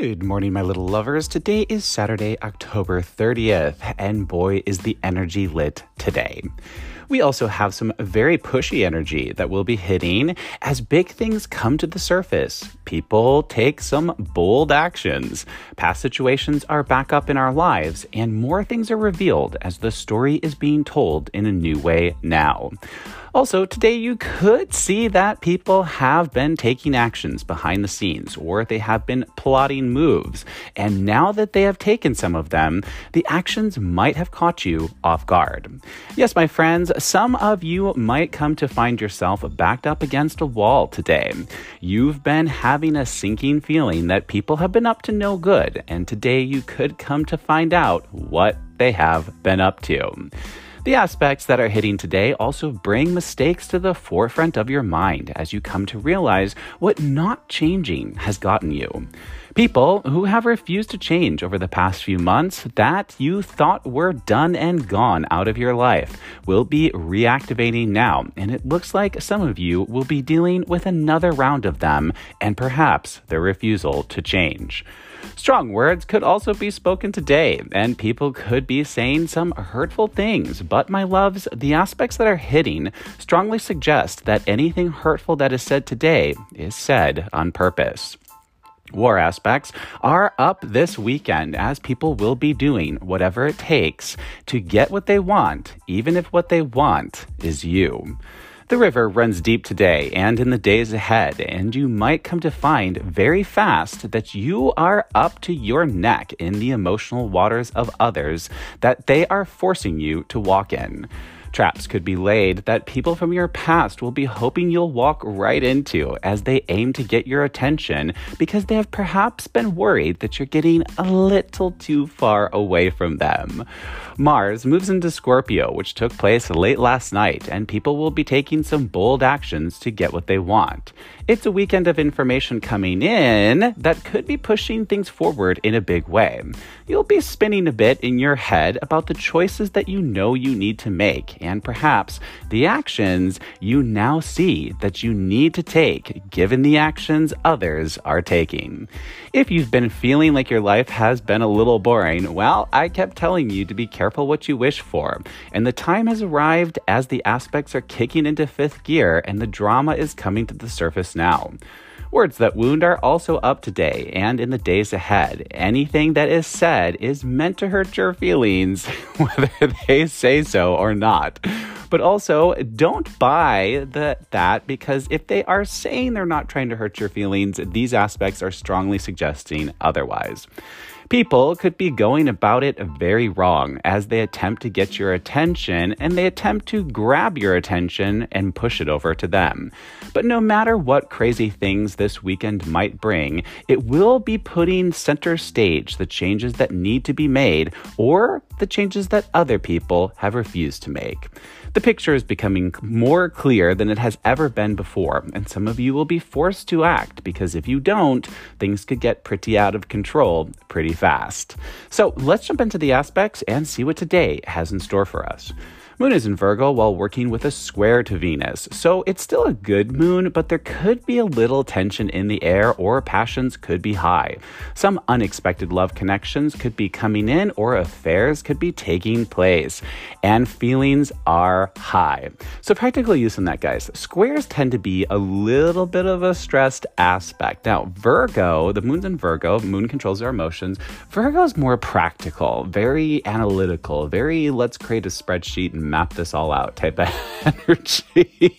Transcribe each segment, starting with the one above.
Good morning, my little lovers. Today is Saturday, October 30th, and boy, is the energy lit today. We also have some very pushy energy that will be hitting as big things come to the surface. People take some bold actions. Past situations are back up in our lives, and more things are revealed as the story is being told in a new way now. Also, today you could see that people have been taking actions behind the scenes or they have been plotting moves. And now that they have taken some of them, the actions might have caught you off guard. Yes, my friends, some of you might come to find yourself backed up against a wall today. You've been having a sinking feeling that people have been up to no good, and today you could come to find out what they have been up to. The aspects that are hitting today also bring mistakes to the forefront of your mind as you come to realize what not changing has gotten you. People who have refused to change over the past few months that you thought were done and gone out of your life will be reactivating now, and it looks like some of you will be dealing with another round of them and perhaps their refusal to change. Strong words could also be spoken today, and people could be saying some hurtful things. But, my loves, the aspects that are hitting strongly suggest that anything hurtful that is said today is said on purpose. War aspects are up this weekend as people will be doing whatever it takes to get what they want, even if what they want is you. The river runs deep today and in the days ahead, and you might come to find very fast that you are up to your neck in the emotional waters of others that they are forcing you to walk in. Traps could be laid that people from your past will be hoping you'll walk right into as they aim to get your attention because they have perhaps been worried that you're getting a little too far away from them. Mars moves into Scorpio, which took place late last night, and people will be taking some bold actions to get what they want. It's a weekend of information coming in that could be pushing things forward in a big way. You'll be spinning a bit in your head about the choices that you know you need to make and perhaps the actions you now see that you need to take given the actions others are taking. If you've been feeling like your life has been a little boring, well, I kept telling you to be careful what you wish for. And the time has arrived as the aspects are kicking into fifth gear and the drama is coming to the surface now. Words that wound are also up today and in the days ahead. Anything that is said is meant to hurt your feelings, whether they say so or not. But also, don't buy the, that because if they are saying they're not trying to hurt your feelings, these aspects are strongly suggesting otherwise. People could be going about it very wrong as they attempt to get your attention and they attempt to grab your attention and push it over to them. But no matter what crazy things this weekend might bring, it will be putting center stage the changes that need to be made or the changes that other people have refused to make. The picture is becoming more clear than it has ever been before, and some of you will be forced to act because if you don't, things could get pretty out of control pretty fast. So let's jump into the aspects and see what today has in store for us. Moon is in Virgo while working with a square to Venus, so it's still a good moon, but there could be a little tension in the air or passions could be high. Some unexpected love connections could be coming in or affairs could be taking place, and feelings are high. So, practical use in that, guys. Squares tend to be a little bit of a stressed aspect. Now, Virgo, the moon's in Virgo, moon controls our emotions. Virgo is more practical, very analytical, very let's create a spreadsheet and map this all out type of energy.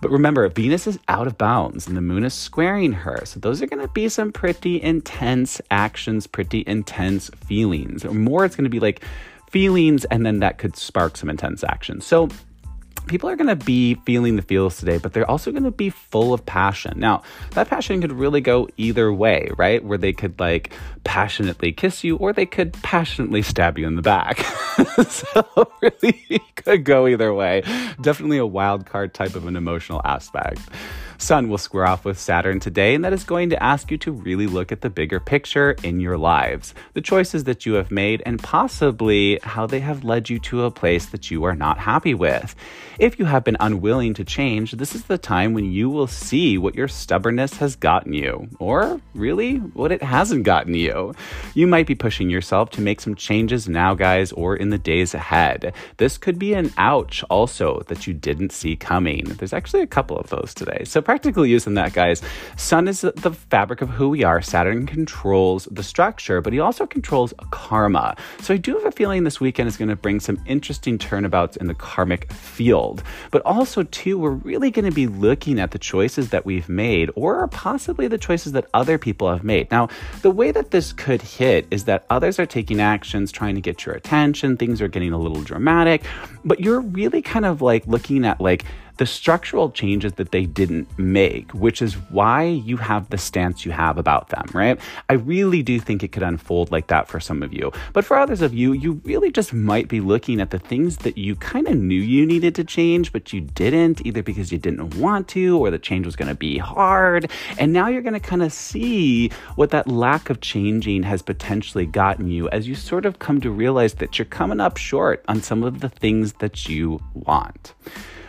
but remember, Venus is out of bounds and the moon is squaring her. So those are going to be some pretty intense actions, pretty intense feelings. Or more, it's going to be like feelings, and then that could spark some intense action. So people are going to be feeling the feels today, but they're also going to be full of passion. Now, that passion could really go either way, right? Where they could like passionately kiss you or they could passionately stab you in the back. so, really could go either way. Definitely a wild card type of an emotional aspect. Sun will square off with Saturn today, and that is going to ask you to really look at the bigger picture in your lives, the choices that you have made, and possibly how they have led you to a place that you are not happy with. If you have been unwilling to change, this is the time when you will see what your stubbornness has gotten you, or really what it hasn't gotten you. You might be pushing yourself to make some changes now, guys, or in the days ahead. This could be an ouch also that you didn't see coming. There's actually a couple of those today. So, practical use in that, guys. Sun is the fabric of who we are. Saturn controls the structure, but he also controls karma. So, I do have a feeling this weekend is going to bring some interesting turnabouts in the karmic field. But also, too, we're really going to be looking at the choices that we've made or possibly the choices that other people have made. Now, the way that this could hit is that others are taking actions trying to get your attention, things are getting a little dramatic, but you're really kind of like looking at like the structural changes that they didn't make, which is why you have the stance you have about them, right? I really do think it could unfold like that for some of you. But for others of you, you really just might be looking at the things that you kind of knew you needed to change, but you didn't, either because you didn't want to or the change was going to be hard. And now you're going to kind of see what that lack of changing has potentially gotten you as you sort of come to realize that you're coming up short on some of the things that you want.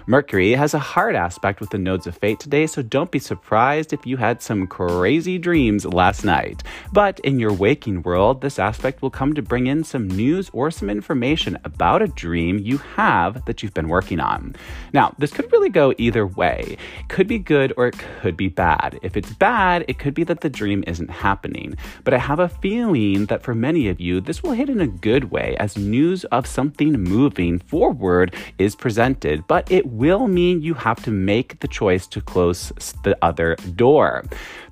Mercury has a hard aspect with the nodes of fate today, so don't be surprised if you had some crazy dreams last night. But in your waking world, this aspect will come to bring in some news or some information about a dream you have that you've been working on. Now, this could really go either way. It could be good or it could be bad. If it's bad, it could be that the dream isn't happening. But I have a feeling that for many of you, this will hit in a good way as news of something moving forward is presented, but it will mean you have to make the choice to close the other door.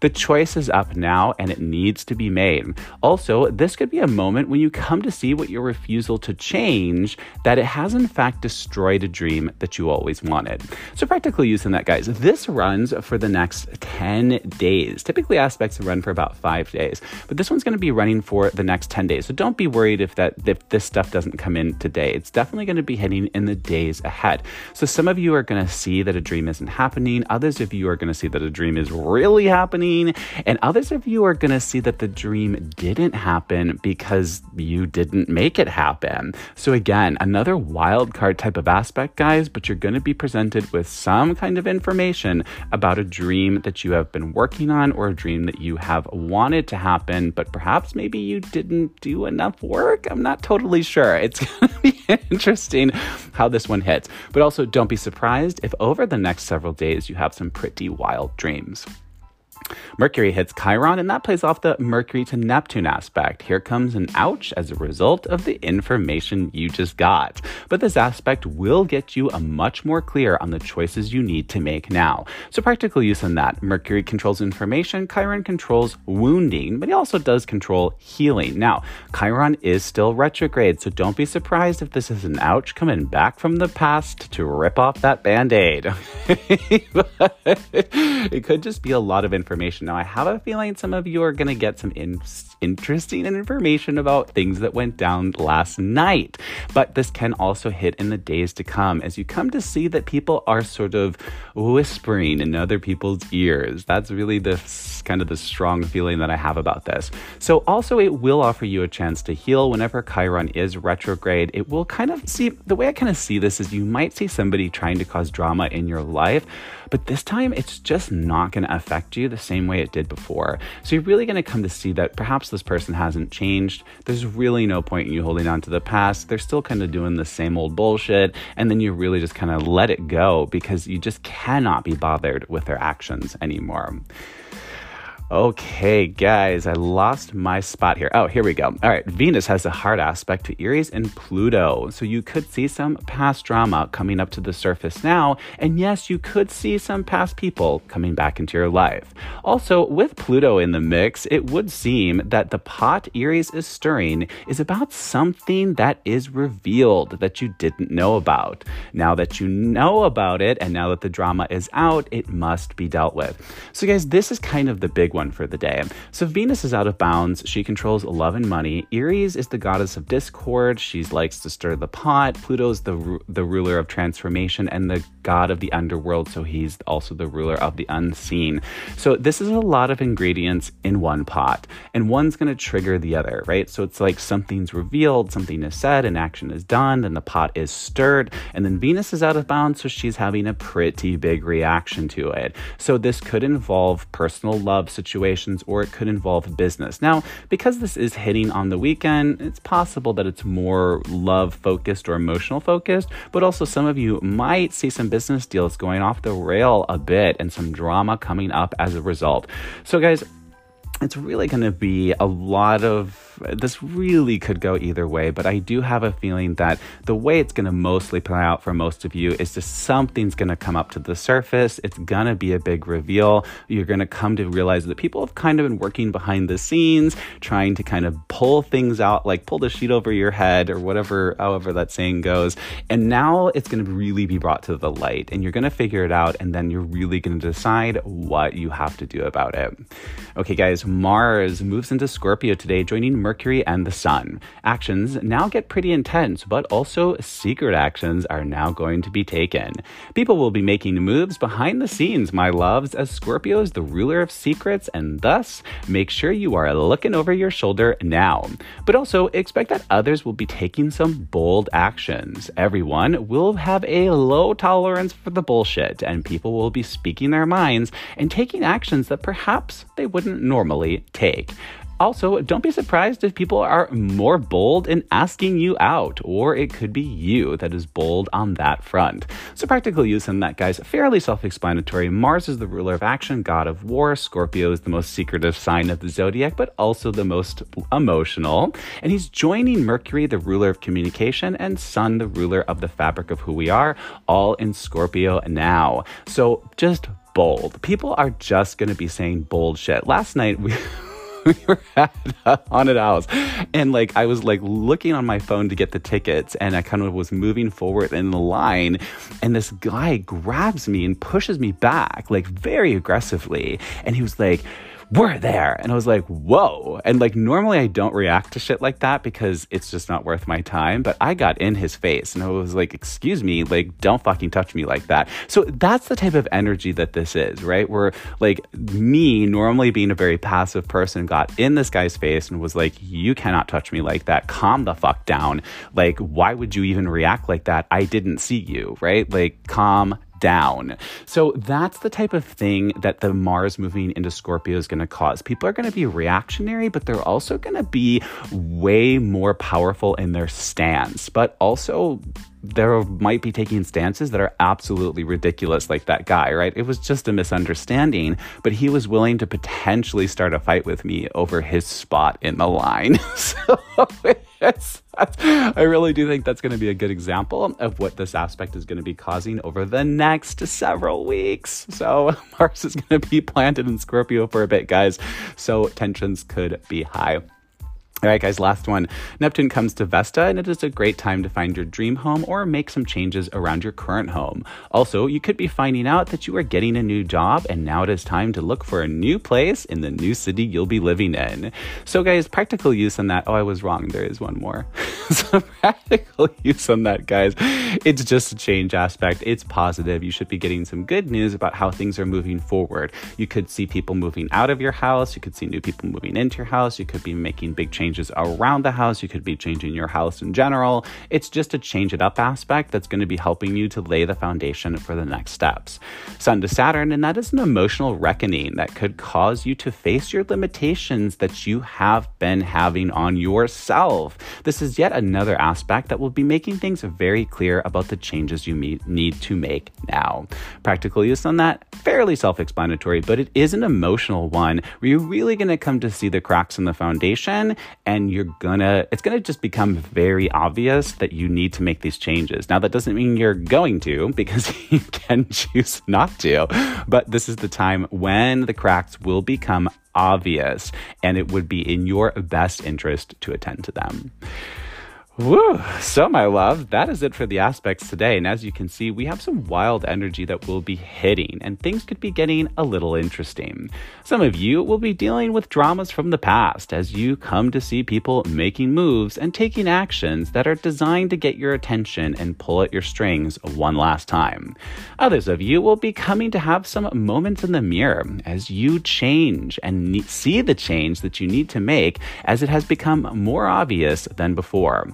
The choice is up now and it needs to be made. Also, this could be a moment when you come to see what your refusal to change that it has in fact destroyed a dream that you always wanted. So practically using that guys, this runs for the next 10 days. Typically aspects run for about 5 days, but this one's going to be running for the next 10 days. So don't be worried if that if this stuff doesn't come in today. It's definitely going to be hitting in the days ahead. So some of you are going to see that a dream isn't happening, others of you are going to see that a dream is really happening and others of you are going to see that the dream didn't happen because you didn't make it happen. So, again, another wild card type of aspect, guys, but you're going to be presented with some kind of information about a dream that you have been working on or a dream that you have wanted to happen, but perhaps maybe you didn't do enough work. I'm not totally sure. It's going to be interesting how this one hits. But also, don't be surprised if over the next several days you have some pretty wild dreams. Mercury hits Chiron, and that plays off the Mercury to Neptune aspect. Here comes an ouch as a result of the information you just got. But this aspect will get you a much more clear on the choices you need to make now. So, practical use in that Mercury controls information, Chiron controls wounding, but he also does control healing. Now, Chiron is still retrograde, so don't be surprised if this is an ouch coming back from the past to rip off that band aid. it could just be a lot of information information. Now, I have a feeling some of you are going to get some in- interesting information about things that went down last night, but this can also hit in the days to come as you come to see that people are sort of whispering in other people's ears. That's really the kind of the strong feeling that I have about this. So, also, it will offer you a chance to heal whenever Chiron is retrograde. It will kind of see the way I kind of see this is you might see somebody trying to cause drama in your life, but this time it's just not going to affect you the same way it did before. So, you're really going to come to see that perhaps this person hasn't changed. There's really no point in you holding on to the past. They're still kind of doing the same old bullshit. And then you really just kind of let it go because you just cannot be bothered with their actions anymore. Okay, guys, I lost my spot here. Oh, here we go. All right, Venus has a hard aspect to Eris and Pluto. So you could see some past drama coming up to the surface now. And yes, you could see some past people coming back into your life. Also, with Pluto in the mix, it would seem that the pot Eris is stirring is about something that is revealed that you didn't know about. Now that you know about it, and now that the drama is out, it must be dealt with. So, guys, this is kind of the big one for the day. So Venus is out of bounds. She controls love and money. Eris is the goddess of discord. She likes to stir the pot. Pluto's the the ruler of transformation and the god of the underworld, so he's also the ruler of the unseen. So this is a lot of ingredients in one pot, and one's going to trigger the other, right? So it's like something's revealed, something is said, an action is done, then the pot is stirred, and then Venus is out of bounds, so she's having a pretty big reaction to it. So this could involve personal love situations or it could involve business. Now, because this is hitting on the weekend, it's possible that it's more love focused or emotional focused, but also some of you might see some business deals going off the rail a bit and some drama coming up as a result. So, guys, it's really going to be a lot of this really could go either way, but I do have a feeling that the way it's going to mostly play out for most of you is just something's going to come up to the surface. It's going to be a big reveal. You're going to come to realize that people have kind of been working behind the scenes, trying to kind of pull things out, like pull the sheet over your head or whatever, however that saying goes. And now it's going to really be brought to the light and you're going to figure it out. And then you're really going to decide what you have to do about it. Okay, guys, Mars moves into Scorpio today, joining Mercury and the Sun. Actions now get pretty intense, but also secret actions are now going to be taken. People will be making moves behind the scenes, my loves, as Scorpio is the ruler of secrets, and thus make sure you are looking over your shoulder now. But also expect that others will be taking some bold actions. Everyone will have a low tolerance for the bullshit, and people will be speaking their minds and taking actions that perhaps they wouldn't normally take. Also, don't be surprised if people are more bold in asking you out, or it could be you that is bold on that front. So, practical use in that, guys, fairly self explanatory. Mars is the ruler of action, god of war. Scorpio is the most secretive sign of the zodiac, but also the most emotional. And he's joining Mercury, the ruler of communication, and Sun, the ruler of the fabric of who we are, all in Scorpio now. So, just bold. People are just going to be saying bold shit. Last night, we. we were at a haunted house. And like I was like looking on my phone to get the tickets and I kind of was moving forward in the line and this guy grabs me and pushes me back like very aggressively. And he was like we're there. And I was like, whoa. And like, normally I don't react to shit like that because it's just not worth my time. But I got in his face and I was like, excuse me, like, don't fucking touch me like that. So that's the type of energy that this is, right? Where like me, normally being a very passive person, got in this guy's face and was like, you cannot touch me like that. Calm the fuck down. Like, why would you even react like that? I didn't see you, right? Like, calm down. So that's the type of thing that the Mars moving into Scorpio is going to cause. People are going to be reactionary, but they're also going to be way more powerful in their stance, but also there might be taking stances that are absolutely ridiculous, like that guy, right? It was just a misunderstanding, but he was willing to potentially start a fight with me over his spot in the line. so I really do think that's going to be a good example of what this aspect is going to be causing over the next several weeks. So Mars is going to be planted in Scorpio for a bit, guys. So tensions could be high. All right, guys, last one. Neptune comes to Vesta, and it is a great time to find your dream home or make some changes around your current home. Also, you could be finding out that you are getting a new job, and now it is time to look for a new place in the new city you'll be living in. So, guys, practical use on that. Oh, I was wrong. There is one more. so, practical use on that, guys. It's just a change aspect. It's positive. You should be getting some good news about how things are moving forward. You could see people moving out of your house. You could see new people moving into your house. You could be making big changes changes around the house. You could be changing your house in general. It's just a change it up aspect that's going to be helping you to lay the foundation for the next steps. Sun to Saturn, and that is an emotional reckoning that could cause you to face your limitations that you have been having on yourself. This is yet another aspect that will be making things very clear about the changes you need to make now. Practical use on that, fairly self explanatory, but it is an emotional one where you're really going to come to see the cracks in the foundation and you're gonna it's gonna just become very obvious that you need to make these changes. Now that doesn't mean you're going to because you can choose not to but this is the time when the cracks will become obvious and it would be in your best interest to attend to them Woo! So, my love, that is it for the aspects today. And as you can see, we have some wild energy that will be hitting, and things could be getting a little interesting. Some of you will be dealing with dramas from the past as you come to see people making moves and taking actions that are designed to get your attention and pull at your strings one last time. Others of you will be coming to have some moments in the mirror as you change and see the change that you need to make as it has become more obvious than before.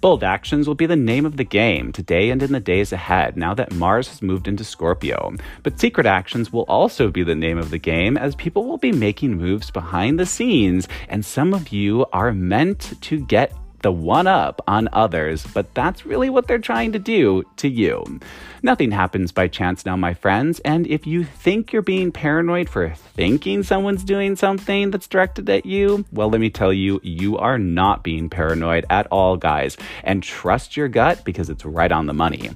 Bold actions will be the name of the game today and in the days ahead now that Mars has moved into Scorpio. But secret actions will also be the name of the game as people will be making moves behind the scenes, and some of you are meant to get the one up on others, but that's really what they're trying to do to you. Nothing happens by chance now, my friends, and if you think you're being paranoid for thinking someone's doing something that's directed at you, well, let me tell you, you are not being paranoid at all, guys, and trust your gut because it's right on the money.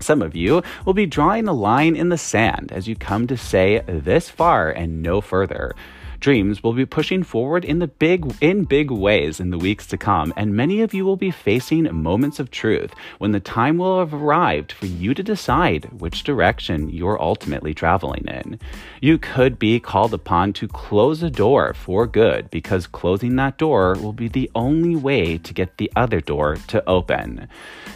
Some of you will be drawing a line in the sand as you come to say this far and no further. Dreams will be pushing forward in the big in big ways in the weeks to come, and many of you will be facing moments of truth when the time will have arrived for you to decide which direction you're ultimately traveling in. You could be called upon to close a door for good because closing that door will be the only way to get the other door to open.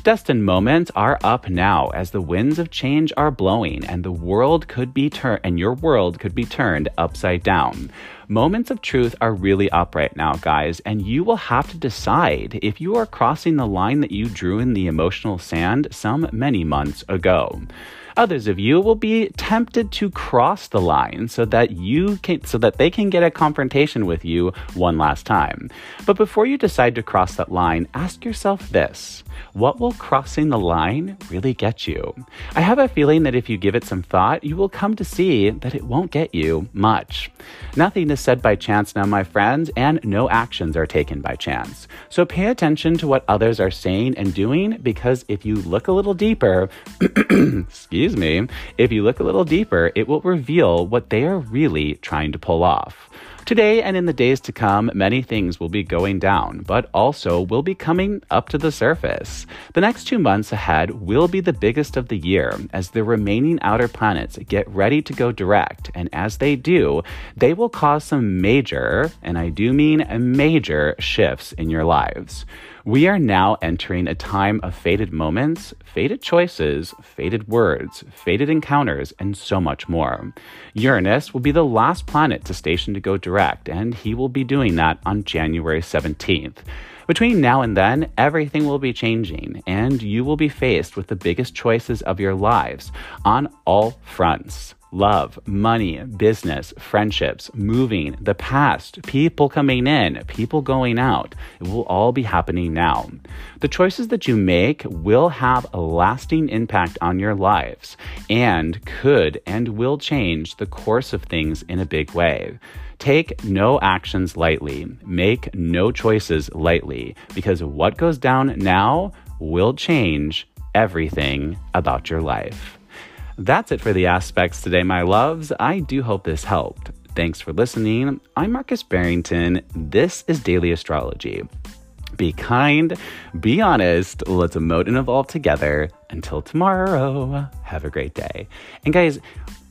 Destined moments are up now as the winds of change are blowing and the world could be turned and your world could be turned upside down. Moments of truth are really up right now, guys, and you will have to decide if you are crossing the line that you drew in the emotional sand some many months ago. Others of you will be tempted to cross the line so that you can so that they can get a confrontation with you one last time. But before you decide to cross that line, ask yourself this. What will crossing the line really get you? I have a feeling that if you give it some thought, you will come to see that it won't get you much. Nothing is said by chance now, my friends, and no actions are taken by chance. So pay attention to what others are saying and doing because if you look a little deeper, excuse me, if you look a little deeper, it will reveal what they are really trying to pull off. Today and in the days to come, many things will be going down, but also will be coming up to the surface. The next two months ahead will be the biggest of the year as the remaining outer planets get ready to go direct, and as they do, they will cause some major, and I do mean major, shifts in your lives. We are now entering a time of fated moments, fated choices, fated words, fated encounters, and so much more. Uranus will be the last planet to station to go direct, and he will be doing that on January 17th. Between now and then, everything will be changing, and you will be faced with the biggest choices of your lives on all fronts love, money, business, friendships, moving, the past, people coming in, people going out. It will all be happening now. The choices that you make will have a lasting impact on your lives and could and will change the course of things in a big way. Take no actions lightly. Make no choices lightly because what goes down now will change everything about your life. That's it for the aspects today, my loves. I do hope this helped. Thanks for listening. I'm Marcus Barrington. This is Daily Astrology. Be kind, be honest, let's emote and evolve together. Until tomorrow, have a great day. And guys,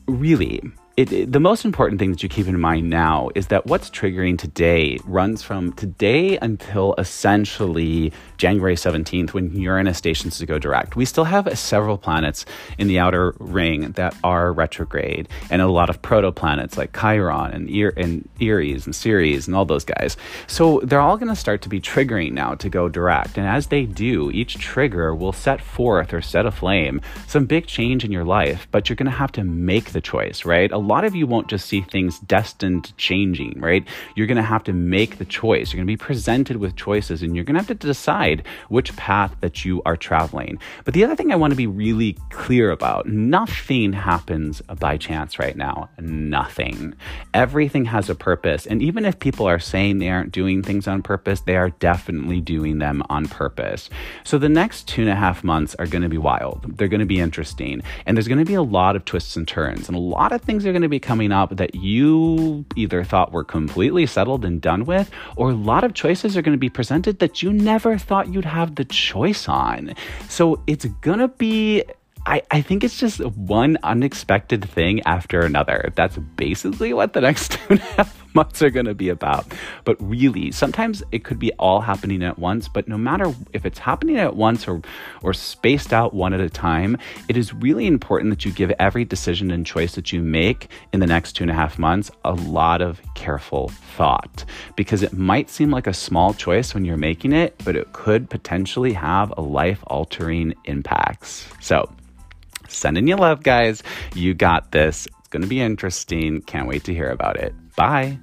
really, it, it, the most important thing that you keep in mind now is that what's triggering today runs from today until essentially January 17th when Uranus stations to go direct. We still have several planets in the outer ring that are retrograde and a lot of protoplanets like Chiron and, Ir- and Eris and Ceres and all those guys. So they're all going to start to be triggering now to go direct. And as they do, each trigger will set forth or set aflame some big change in your life, but you're going to have to make the choice, right? A lot of you won't just see things destined to changing, right? You're going to have to make the choice. You're going to be presented with choices and you're going to have to decide which path that you are traveling. But the other thing I want to be really clear about nothing happens by chance right now. Nothing. Everything has a purpose. And even if people are saying they aren't doing things on purpose, they are definitely doing them on purpose. So the next two and a half months are going to be wild. They're going to be interesting. And there's going to be a lot of twists and turns. And a lot of things are are going to be coming up that you either thought were completely settled and done with, or a lot of choices are going to be presented that you never thought you'd have the choice on. So it's going to be I, I think it's just one unexpected thing after another. That's basically what the next two and a half months are going to be about. But really, sometimes it could be all happening at once. But no matter if it's happening at once or, or spaced out one at a time, it is really important that you give every decision and choice that you make in the next two and a half months a lot of careful thought. Because it might seem like a small choice when you're making it, but it could potentially have a life altering impacts. So, Sending you love, guys. You got this. It's going to be interesting. Can't wait to hear about it. Bye.